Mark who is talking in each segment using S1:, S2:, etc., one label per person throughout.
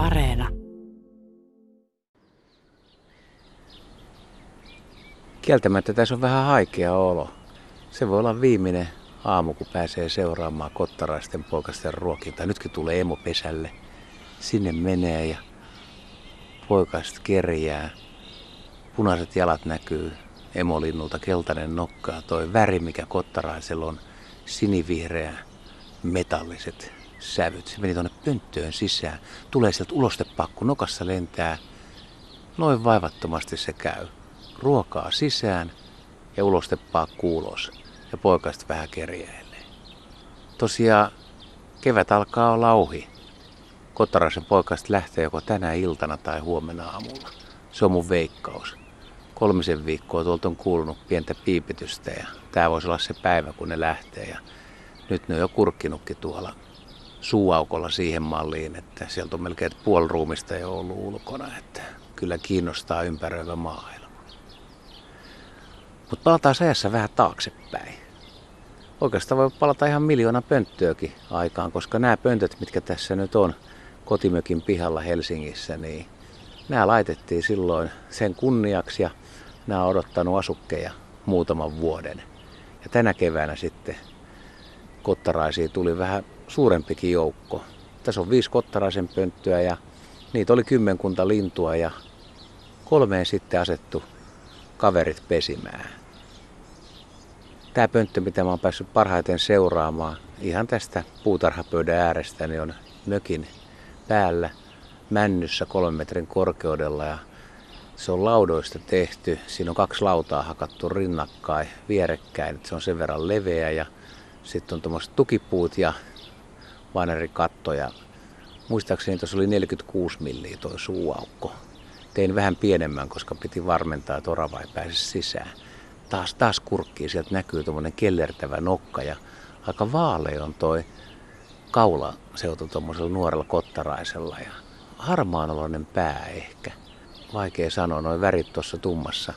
S1: Areena.
S2: Kieltämättä tässä on vähän haikea olo. Se voi olla viimeinen aamu, kun pääsee seuraamaan kottaraisten poikasten ruokintaa. Nytkin tulee emo pesälle. Sinne menee ja poikaiset kerjää. Punaiset jalat näkyy emolinnulta, keltainen nokka toi väri, mikä kottaraisella on, sinivihreä, metalliset sävyt. Meni tuonne pönttöön sisään. Tulee sieltä ulostepakku, nokassa lentää. Noin vaivattomasti se käy. Ruokaa sisään ja ulostepakku ulos. Ja poikasta vähän kerjäilee. Tosiaan kevät alkaa olla ohi. Kottaraisen poikasta lähtee joko tänä iltana tai huomenna aamulla. Se on mun veikkaus. Kolmisen viikkoa tuolta on kuulunut pientä piipitystä ja tää voisi olla se päivä, kun ne lähtee. Ja nyt ne on jo kurkkinutkin tuolla suuaukolla siihen malliin, että sieltä on melkein puoli ruumista jo ollut ulkona, että kyllä kiinnostaa ympäröivä maailma. Mutta palataan ajassa vähän taaksepäin. Oikeastaan voi palata ihan miljoona pönttöäkin aikaan, koska nämä pöntöt, mitkä tässä nyt on kotimökin pihalla Helsingissä, niin nämä laitettiin silloin sen kunniaksi ja nämä on odottanut asukkeja muutaman vuoden. Ja tänä keväänä sitten kottaraisia tuli vähän suurempikin joukko. Tässä on viisi kottaraisen pönttöä ja niitä oli kymmenkunta lintua ja kolmeen sitten asettu kaverit pesimään. Tämä pönttö, mitä mä oon päässyt parhaiten seuraamaan ihan tästä puutarhapöydän äärestä, niin on mökin päällä männyssä kolmen metrin korkeudella ja se on laudoista tehty. Siinä on kaksi lautaa hakattu rinnakkain, vierekkäin. Se on sen verran leveä ja sitten on tuommoiset tukipuut ja vanerikatto. Ja muistaakseni tuossa oli 46 milliä tuo suuaukko. Tein vähän pienemmän, koska piti varmentaa, että orava ei pääse sisään. Taas, taas kurkkii, sieltä näkyy tuommoinen kellertävä nokka ja aika vaalea on toi kaula seutu tuommoisella nuorella kottaraisella ja harmaanoloinen pää ehkä. Vaikea sanoa, noin värit tuossa tummassa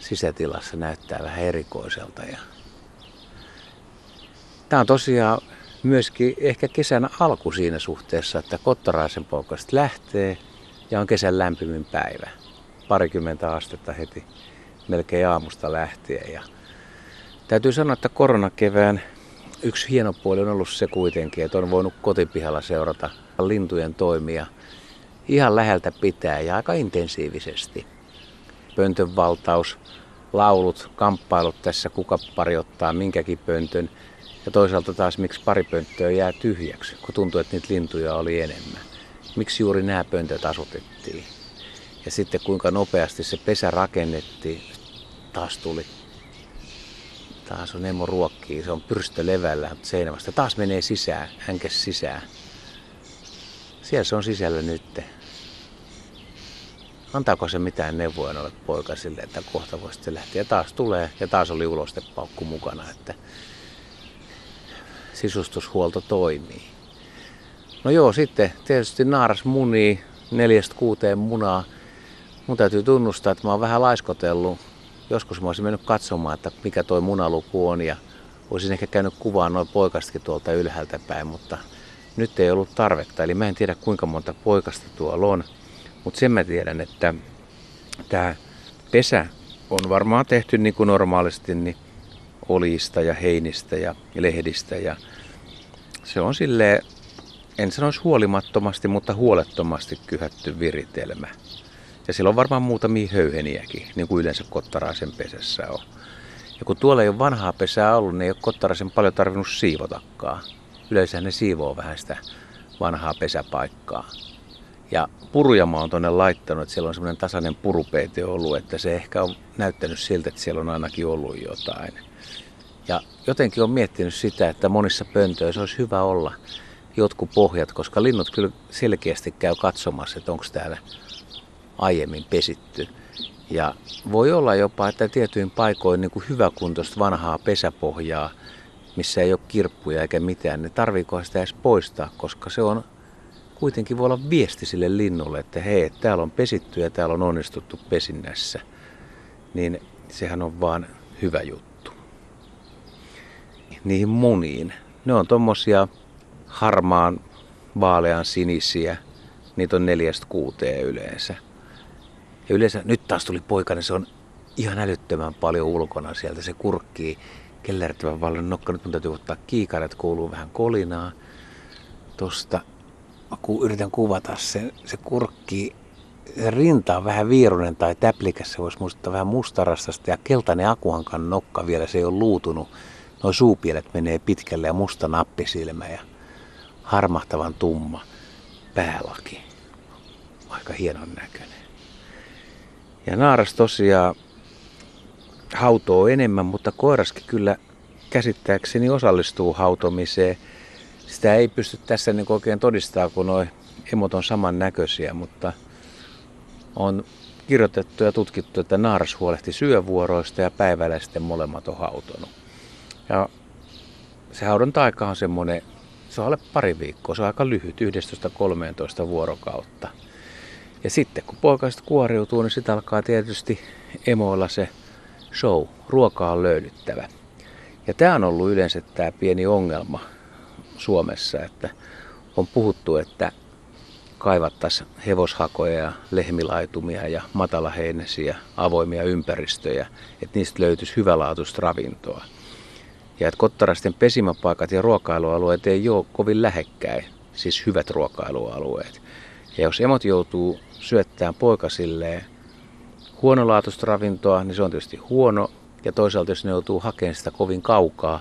S2: sisätilassa näyttää vähän erikoiselta. Ja... Tämä on tosiaan myöskin ehkä kesän alku siinä suhteessa, että Kottaraisen poikasta lähtee ja on kesän lämpimin päivä. Parikymmentä astetta heti melkein aamusta lähtien. Ja täytyy sanoa, että koronakevään yksi hieno puoli on ollut se kuitenkin, että on voinut kotipihalla seurata lintujen toimia ihan läheltä pitää ja aika intensiivisesti. Pöntön valtaus, laulut, kamppailut tässä, kuka pari ottaa minkäkin pöntön. Ja toisaalta taas, miksi pari pönttöä jää tyhjäksi, kun tuntuu, että niitä lintuja oli enemmän. Miksi juuri nämä pöntöt asutettiin. Ja sitten kuinka nopeasti se pesä rakennettiin. Taas tuli. Taas on emo ruokkii, se on pyrstö levällä seinämästä. Taas menee sisään, hänkes sisään. Siellä se on sisällä nyt. Antaako se mitään neuvoja noille poikasille, että kohta voisi lähteä. Ja taas tulee, ja taas oli ulostepaukku mukana, että sisustushuolto toimii. No joo, sitten tietysti naaras munii neljästä kuuteen munaa. Mun täytyy tunnustaa, että mä oon vähän laiskotellut. Joskus mä olisin mennyt katsomaan, että mikä toi munaluku on ja olisin ehkä käynyt kuvaan noin poikastakin tuolta ylhäältä päin, mutta nyt ei ollut tarvetta. Eli mä en tiedä kuinka monta poikasta tuolla on. Mutta sen mä tiedän, että tämä pesä on varmaan tehty niin kuin normaalisti niin olista ja heinistä ja lehdistä. Ja se on sille en sanoisi huolimattomasti, mutta huolettomasti kyhätty viritelmä. Ja sillä on varmaan muutamia höyheniäkin, niin kuin yleensä kottaraisen pesässä on. Ja kun tuolla ei ole vanhaa pesää ollut, niin ei ole kottaraisen paljon tarvinnut siivotakaan. Yleensä ne siivoo vähän sitä vanhaa pesäpaikkaa. Ja puruja mä oon tuonne laittanut, että siellä on semmoinen tasainen purupeite ollut, että se ehkä on näyttänyt siltä, että siellä on ainakin ollut jotain. Ja jotenkin on miettinyt sitä, että monissa pöntöissä olisi hyvä olla jotkut pohjat, koska linnut kyllä selkeästi käy katsomassa, että onko täällä aiemmin pesitty. Ja voi olla jopa, että tietyin paikoin niin kuin hyväkuntoista vanhaa pesäpohjaa, missä ei ole kirppuja eikä mitään, niin tarviiko sitä edes poistaa, koska se on kuitenkin voi olla viesti sille linnulle, että hei, täällä on pesitty ja täällä on onnistuttu pesinnässä. Niin sehän on vaan hyvä juttu. Niihin muniin. Ne on tommosia harmaan vaalean sinisiä, niitä on neljästä kuuteen yleensä. Ja yleensä nyt taas tuli poika, niin se on ihan älyttömän paljon ulkona sieltä. Se kurkkii kellertävän paljon nokka. Nyt mun täytyy ottaa kiikaret, kuuluu vähän kolinaa. Tosta mä ku, yritän kuvata sen, se kurkkii se rinta on vähän viirunen tai täplikässä, voisi muistuttaa vähän mustarastasta ja keltainen akuankan nokka vielä, se ei ole luutunut. Noin suupielet menee pitkälle ja musta nappisilmä ja harmahtavan tumma päälaki. Aika hienon näköinen. Ja naaras tosiaan hautoo enemmän, mutta koiraskin kyllä käsittääkseni osallistuu hautomiseen. Sitä ei pysty tässä niin oikein todistaa, kun nuo emot on samannäköisiä, mutta on kirjoitettu ja tutkittu, että naaras huolehti syövuoroista ja päivällä sitten molemmat on hautonut. Ja se haudonta-aika on semmoinen, se on alle pari viikkoa, se on aika lyhyt, 11-13 vuorokautta. Ja sitten kun poikaiset kuoriutuu, niin sitten alkaa tietysti emoilla se show, ruoka on löydyttävä. Ja tämä on ollut yleensä tämä pieni ongelma Suomessa, että on puhuttu, että kaivattaisiin hevoshakoja ja lehmilaitumia ja matalaheinäisiä avoimia ympäristöjä, että niistä löytyisi hyvälaatuista ravintoa. Ja että kottarasten pesimäpaikat ja ruokailualueet ei ole kovin lähekkäin, siis hyvät ruokailualueet. Ja jos emot joutuu syöttämään poikasilleen huonolaatuista ravintoa, niin se on tietysti huono. Ja toisaalta jos ne joutuu hakemaan sitä kovin kaukaa,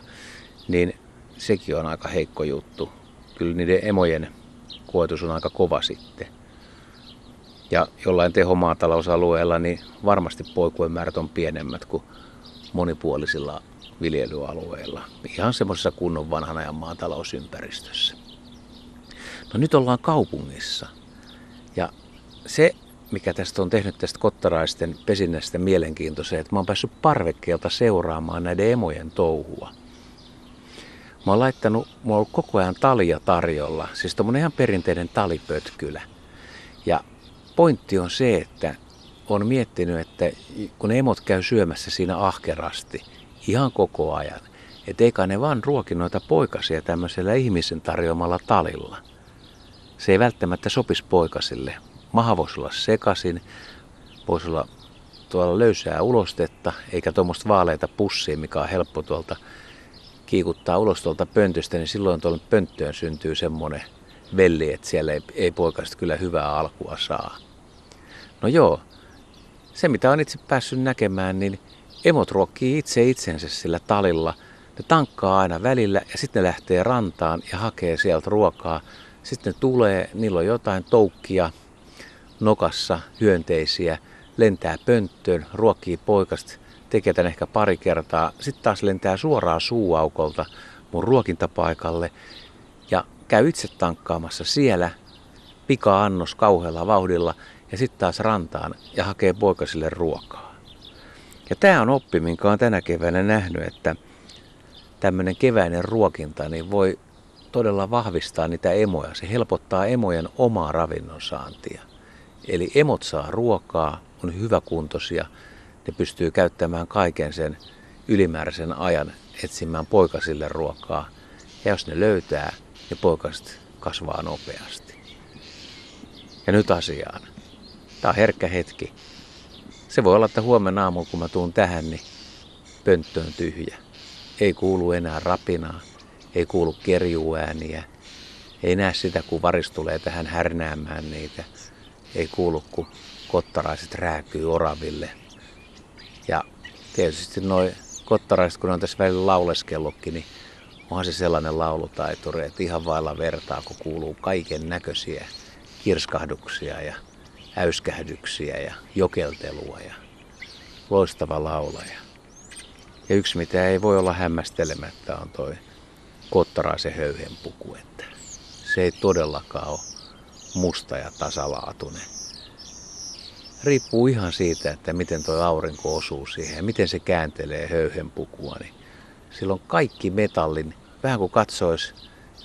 S2: niin sekin on aika heikko juttu. Kyllä niiden emojen koetus on aika kova sitten. Ja jollain tehomaatalousalueella niin varmasti poikujen määrät on pienemmät kuin monipuolisilla viljelyalueilla. Ihan semmoisessa kunnon vanhan ajan maatalousympäristössä. No nyt ollaan kaupungissa. Ja se, mikä tästä on tehnyt tästä kottaraisten pesinnästä mielenkiintoiseen, että mä oon päässyt parvekkeelta seuraamaan näiden emojen touhua. Mä oon laittanut, mulla on ollut koko ajan talia tarjolla, siis tommonen ihan perinteinen talipötkylä. Ja pointti on se, että on miettinyt, että kun emot käy syömässä siinä ahkerasti ihan koko ajan, että eikä ne vaan ruoki noita poikasia tämmöisellä ihmisen tarjoamalla talilla. Se ei välttämättä sopisi poikasille. Maha voisi olla sekasin, voisi olla tuolla löysää ulostetta, eikä tuommoista vaaleita pussia, mikä on helppo tuolta kiikuttaa ulos tuolta pöntöstä, niin silloin tuolle pönttöön syntyy semmoinen velli, että siellä ei, ei poikasta kyllä hyvää alkua saa. No joo, se mitä on itse päässyt näkemään, niin emot ruokkii itse itsensä sillä talilla. Ne tankkaa aina välillä ja sitten ne lähtee rantaan ja hakee sieltä ruokaa. Sitten ne tulee, niillä on jotain toukkia nokassa, hyönteisiä, lentää pönttöön, ruokkii poikasta tekee tämän ehkä pari kertaa. Sitten taas lentää suoraan suuaukolta mun ruokintapaikalle ja käy itse tankkaamassa siellä pika-annos kauhealla vauhdilla ja sitten taas rantaan ja hakee poikasille ruokaa. Ja tämä on oppi, minkä on tänä keväänä nähnyt, että tämmöinen keväinen ruokinta niin voi todella vahvistaa niitä emoja. Se helpottaa emojen omaa ravinnon saantia. Eli emot saa ruokaa, on hyväkuntoisia, ne pystyy käyttämään kaiken sen ylimääräisen ajan etsimään poikasille ruokaa. Ja jos ne löytää, niin poikaset kasvaa nopeasti. Ja nyt asiaan. Tämä on herkkä hetki. Se voi olla, että huomenna aamulla kun mä tuun tähän, niin pönttö on tyhjä. Ei kuulu enää rapinaa, ei kuulu kerjuääniä, ei näe sitä, kun varis tulee tähän härnäämään niitä. Ei kuulu, kun kottaraiset rääkyy oraville ja tietysti noin kottaraiset, kun on tässä välillä lauleskellutkin, niin onhan se sellainen laulutaituri, että ihan vailla vertaa, kun kuuluu kaiken näköisiä kirskahduksia ja äyskähdyksiä ja jokeltelua ja loistava laulaja. Ja yksi, mitä ei voi olla hämmästelemättä, on toi kottaraisen höyhenpuku, että se ei todellakaan ole musta ja tasalaatuinen riippuu ihan siitä, että miten tuo aurinko osuu siihen ja miten se kääntelee höyhenpukua. Niin silloin kaikki metallin, vähän kuin katsoisi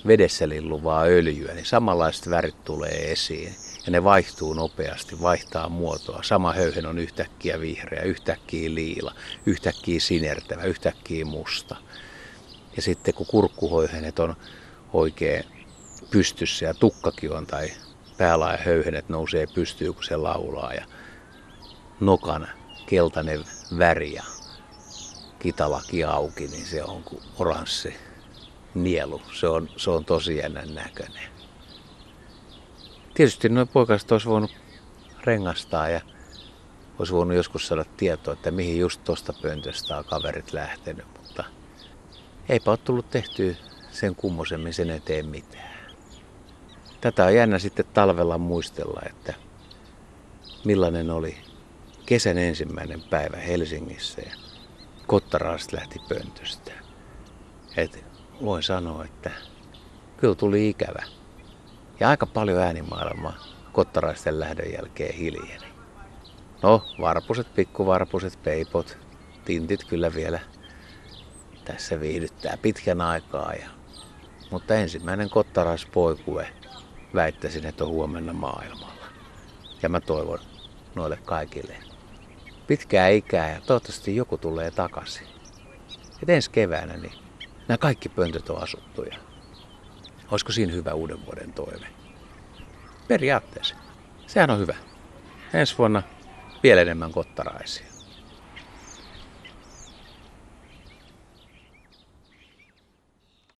S2: vedessä lilluvaa öljyä, niin samanlaiset värit tulee esiin. Ja ne vaihtuu nopeasti, vaihtaa muotoa. Sama höyhen on yhtäkkiä vihreä, yhtäkkiä liila, yhtäkkiä sinertävä, yhtäkkiä musta. Ja sitten kun kurkkuhoihenet on oikein pystyssä ja tukkakin on tai päälaajan höyhenet nousee pystyyn, kun se laulaa ja nokan keltainen väri ja kitalaki auki, niin se on kuin oranssi nielu. Se on, se on tosi jännän näköinen. Tietysti noin poikaset olisi voinut rengastaa ja olisi voinut joskus saada tietoa, että mihin just tuosta pöntöstä on kaverit lähtenyt, mutta eipä ole tullut tehtyä sen kummosemmin sen eteen mitään. Tätä on jännä sitten talvella muistella, että millainen oli kesän ensimmäinen päivä Helsingissä ja Kottaraasta lähti pöntöstä. Et voin sanoa, että kyllä tuli ikävä. Ja aika paljon äänimaailmaa kottaraisten lähdön jälkeen hiljeni. No, varpuset, pikkuvarpuset, peipot, tintit kyllä vielä tässä viihdyttää pitkän aikaa. Ja, mutta ensimmäinen kottaraispoikue väittäisin, että on huomenna maailmalla. Ja mä toivon noille kaikille pitkää ikää ja toivottavasti joku tulee takaisin. Et ensi keväänä niin nämä kaikki pöntöt on asuttuja. Olisiko siinä hyvä uuden vuoden toive? Periaatteessa. Sehän on hyvä. Ensi vuonna vielä enemmän kottaraisia.